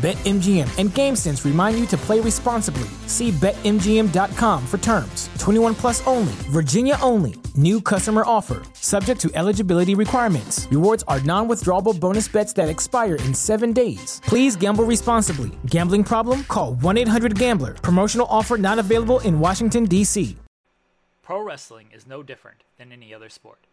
BetMGM and GameSense remind you to play responsibly. See BetMGM.com for terms. 21 plus only, Virginia only. New customer offer, subject to eligibility requirements. Rewards are non withdrawable bonus bets that expire in seven days. Please gamble responsibly. Gambling problem? Call 1 800 Gambler. Promotional offer not available in Washington, D.C. Pro wrestling is no different than any other sport.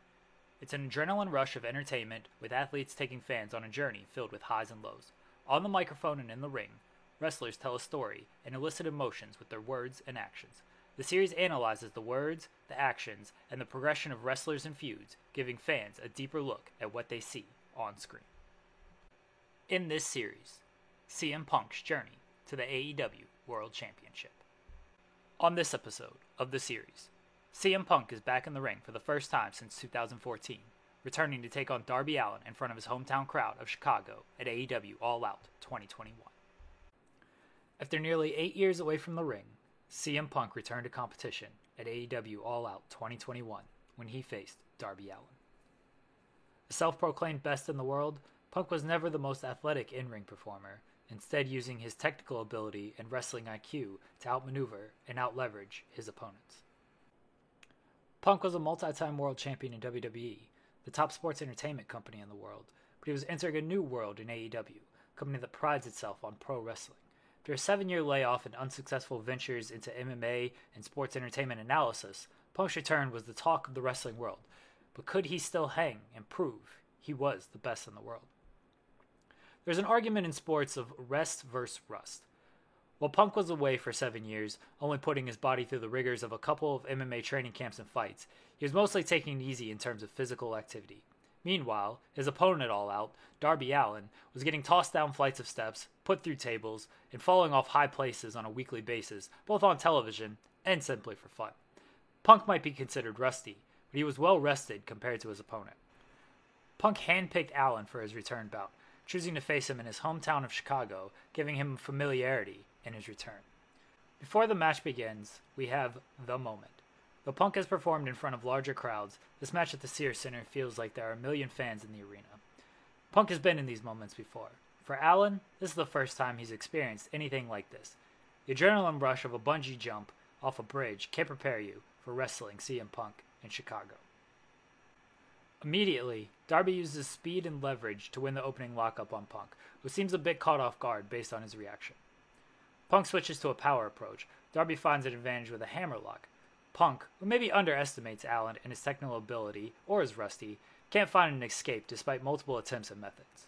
It's an adrenaline rush of entertainment with athletes taking fans on a journey filled with highs and lows. On the microphone and in the ring, wrestlers tell a story and elicit emotions with their words and actions. The series analyzes the words, the actions, and the progression of wrestlers and feuds, giving fans a deeper look at what they see on screen. In this series, CM Punk's journey to the AEW World Championship. On this episode of the series, CM Punk is back in the ring for the first time since 2014 returning to take on Darby Allin in front of his hometown crowd of Chicago at AEW All Out 2021. After nearly eight years away from the ring, CM Punk returned to competition at AEW All Out 2021 when he faced Darby Allin. A self proclaimed best in the world, Punk was never the most athletic in ring performer, instead, using his technical ability and wrestling IQ to outmaneuver and outleverage his opponents. Punk was a multi time world champion in WWE the top sports entertainment company in the world, but he was entering a new world in AEW, a company that prides itself on pro wrestling. After a seven year layoff and unsuccessful ventures into MMA and sports entertainment analysis, Punk's return was the talk of the wrestling world. But could he still hang and prove he was the best in the world? There's an argument in sports of rest versus rust. While Punk was away for seven years, only putting his body through the rigors of a couple of MMA training camps and fights, he was mostly taking it easy in terms of physical activity. Meanwhile, his opponent all out, Darby Allin, was getting tossed down flights of steps, put through tables, and falling off high places on a weekly basis, both on television and simply for fun. Punk might be considered rusty, but he was well rested compared to his opponent. Punk handpicked Allin for his return bout, choosing to face him in his hometown of Chicago, giving him familiarity in his return. Before the match begins, we have the moment. Though Punk has performed in front of larger crowds, this match at the Sears Center feels like there are a million fans in the arena. Punk has been in these moments before. For Allin, this is the first time he's experienced anything like this. The adrenaline rush of a bungee jump off a bridge can't prepare you for wrestling CM Punk in Chicago. Immediately, Darby uses speed and leverage to win the opening lockup on Punk, who seems a bit caught off guard based on his reaction. Punk switches to a power approach. Darby finds an advantage with a hammerlock. Punk, who maybe underestimates Allin and his technical ability, or is rusty, can't find an escape despite multiple attempts and methods.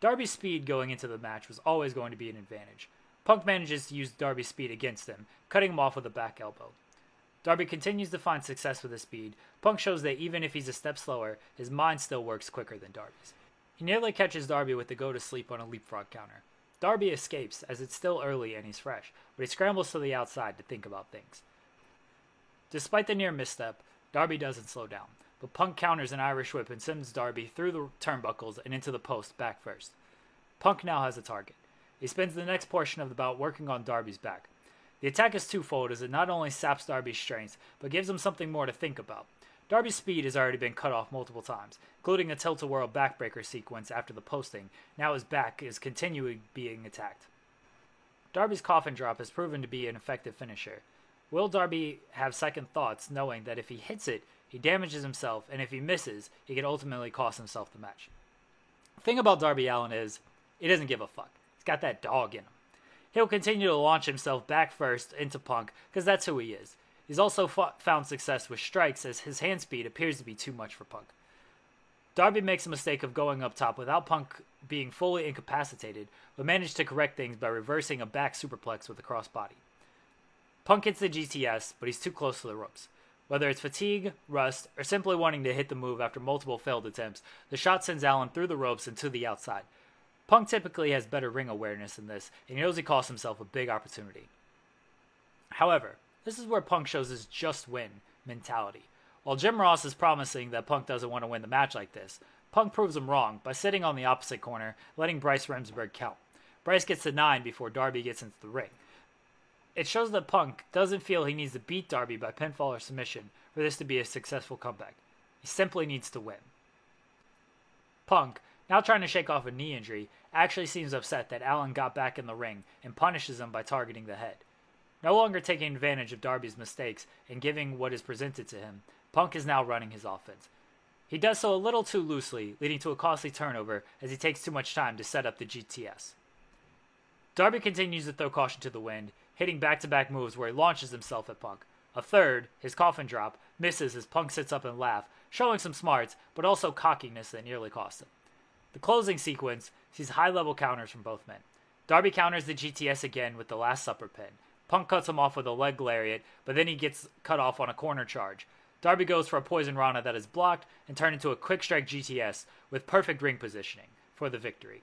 Darby's speed going into the match was always going to be an advantage. Punk manages to use Darby's speed against him, cutting him off with a back elbow. Darby continues to find success with his speed. Punk shows that even if he's a step slower, his mind still works quicker than Darby's. He nearly catches Darby with the go to sleep on a leapfrog counter. Darby escapes as it's still early and he's fresh, but he scrambles to the outside to think about things. Despite the near misstep, Darby doesn't slow down, but Punk counters an Irish whip and sends Darby through the turnbuckles and into the post back first. Punk now has a target. He spends the next portion of the bout working on Darby's back. The attack is twofold as it not only saps Darby's strength, but gives him something more to think about. Darby's speed has already been cut off multiple times, including a tilt-a-whirl backbreaker sequence after the posting. Now his back is continually being attacked. Darby's coffin drop has proven to be an effective finisher. Will Darby have second thoughts, knowing that if he hits it, he damages himself, and if he misses, he could ultimately cost himself the match? The thing about Darby Allin is, he doesn't give a fuck. He's got that dog in him. He'll continue to launch himself back first into Punk, because that's who he is. He's also found success with strikes as his hand speed appears to be too much for Punk. Darby makes a mistake of going up top without Punk being fully incapacitated, but managed to correct things by reversing a back superplex with a crossbody. Punk hits the GTS, but he's too close to the ropes. Whether it's fatigue, rust, or simply wanting to hit the move after multiple failed attempts, the shot sends Allin through the ropes and to the outside. Punk typically has better ring awareness than this, and he knows he costs himself a big opportunity. However, this is where Punk shows his just win mentality. While Jim Ross is promising that Punk doesn't want to win the match like this, Punk proves him wrong by sitting on the opposite corner, letting Bryce Remsburg count. Bryce gets to 9 before Darby gets into the ring. It shows that Punk doesn't feel he needs to beat Darby by pinfall or submission for this to be a successful comeback. He simply needs to win. Punk, now trying to shake off a knee injury, actually seems upset that Allin got back in the ring and punishes him by targeting the head. No longer taking advantage of Darby's mistakes and giving what is presented to him, Punk is now running his offense. He does so a little too loosely, leading to a costly turnover as he takes too much time to set up the GTS. Darby continues to throw caution to the wind, hitting back to back moves where he launches himself at Punk. A third, his coffin drop, misses as Punk sits up and laughs, showing some smarts, but also cockiness that nearly cost him. The closing sequence sees high level counters from both men. Darby counters the GTS again with the Last Supper pin. Punk cuts him off with a leg lariat, but then he gets cut off on a corner charge. Darby goes for a poison rana that is blocked and turned into a quick strike GTS with perfect ring positioning for the victory.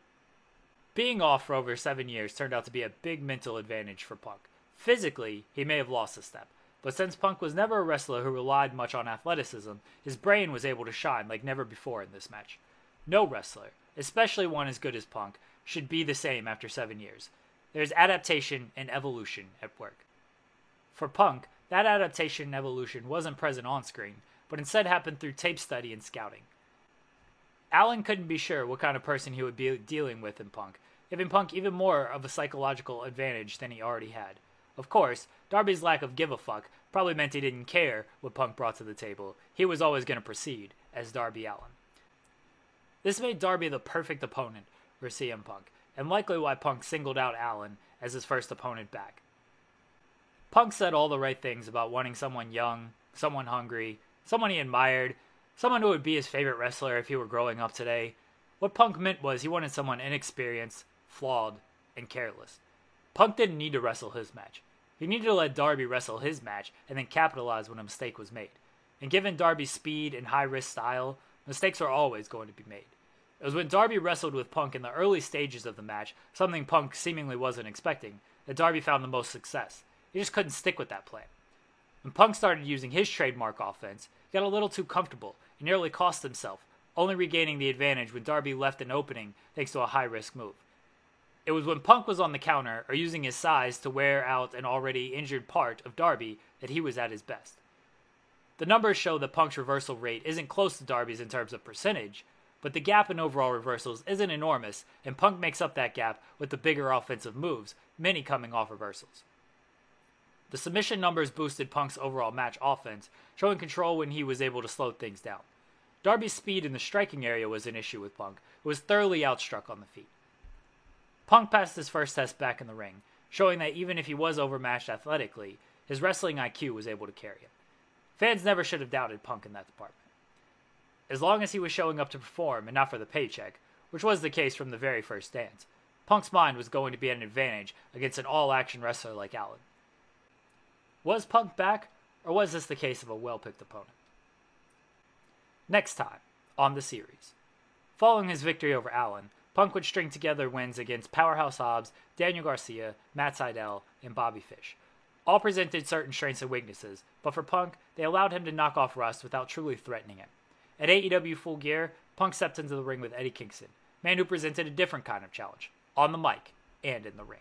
Being off for over seven years turned out to be a big mental advantage for Punk. Physically, he may have lost a step, but since Punk was never a wrestler who relied much on athleticism, his brain was able to shine like never before in this match. No wrestler, especially one as good as Punk, should be the same after seven years. There's adaptation and evolution at work. For Punk, that adaptation and evolution wasn't present on screen, but instead happened through tape study and scouting. Allin couldn't be sure what kind of person he would be dealing with in Punk, giving Punk even more of a psychological advantage than he already had. Of course, Darby's lack of give a fuck probably meant he didn't care what Punk brought to the table. He was always going to proceed as Darby Allin. This made Darby the perfect opponent for CM Punk, and likely why Punk singled out Allin as his first opponent back. Punk said all the right things about wanting someone young, someone hungry, someone he admired, someone who would be his favorite wrestler if he were growing up today. What Punk meant was he wanted someone inexperienced, flawed, and careless. Punk didn't need to wrestle his match. He needed to let Darby wrestle his match and then capitalize when a mistake was made. And given Darby's speed and high risk style, mistakes are always going to be made. It was when Darby wrestled with Punk in the early stages of the match, something Punk seemingly wasn't expecting, that Darby found the most success. He just couldn't stick with that plan. When Punk started using his trademark offense, he got a little too comfortable and nearly cost himself, only regaining the advantage when Darby left an opening thanks to a high risk move. It was when Punk was on the counter or using his size to wear out an already injured part of Darby that he was at his best. The numbers show that Punk's reversal rate isn't close to Darby's in terms of percentage, but the gap in overall reversals isn't enormous, and Punk makes up that gap with the bigger offensive moves, many coming off reversals. The submission numbers boosted Punk's overall match offense, showing control when he was able to slow things down. Darby's speed in the striking area was an issue with Punk, who was thoroughly outstruck on the feet. Punk passed his first test back in the ring, showing that even if he was overmatched athletically, his wrestling IQ was able to carry him. Fans never should have doubted Punk in that department. As long as he was showing up to perform and not for the paycheck, which was the case from the very first dance, Punk's mind was going to be at an advantage against an all action wrestler like Allin. Was Punk back, or was this the case of a well picked opponent? Next time on the series. Following his victory over Allin, Punk would string together wins against Powerhouse Hobbs, Daniel Garcia, Matt Sydal, and Bobby Fish. All presented certain strengths and weaknesses, but for Punk, they allowed him to knock off Rust without truly threatening him. At AEW Full Gear, Punk stepped into the ring with Eddie Kingston, man who presented a different kind of challenge, on the mic and in the ring.